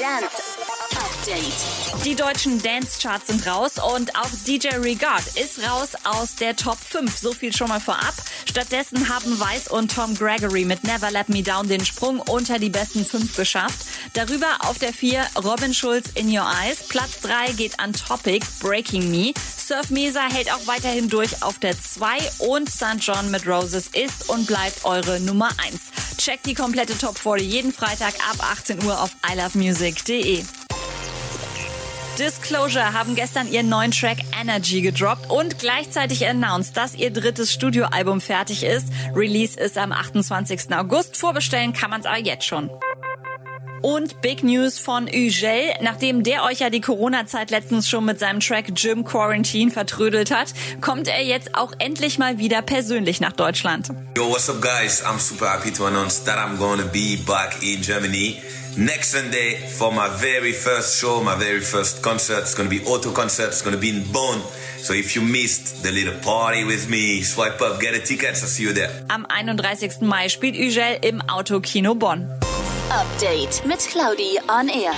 Dance Update. Die deutschen Dance-Charts sind raus und auch DJ Regard ist raus aus der Top 5. So viel schon mal vorab. Stattdessen haben Weiss und Tom Gregory mit Never Let Me Down den Sprung unter die besten 5 geschafft. Darüber auf der 4 Robin Schulz In Your Eyes. Platz 3 geht an Topic Breaking Me. Surf Mesa hält auch weiterhin durch auf der 2 und St. John mit Roses ist und bleibt eure Nummer 1. Checkt die komplette Top 40 jeden Freitag ab 18 Uhr auf ilovemusic.de. Disclosure haben gestern ihren neuen Track Energy gedroppt und gleichzeitig announced, dass ihr drittes Studioalbum fertig ist. Release ist am 28. August. Vorbestellen kann man es aber jetzt schon. Und Big News von Ugel. Nachdem der euch ja die Corona-Zeit letztens schon mit seinem Track Gym Quarantine vertrödelt hat, kommt er jetzt auch endlich mal wieder persönlich nach Deutschland. Yo, what's up guys? I'm super happy to announce that I'm going to be back in Germany next Sunday for my very first show, my very first concert. It's going to be auto concert. It's going to be in Bonn. So if you missed the little party with me, swipe up, get a ticket. I'll see you there. Am 31. Mai spielt Ugel im Autokino Bonn. Update mit Claudi on Air.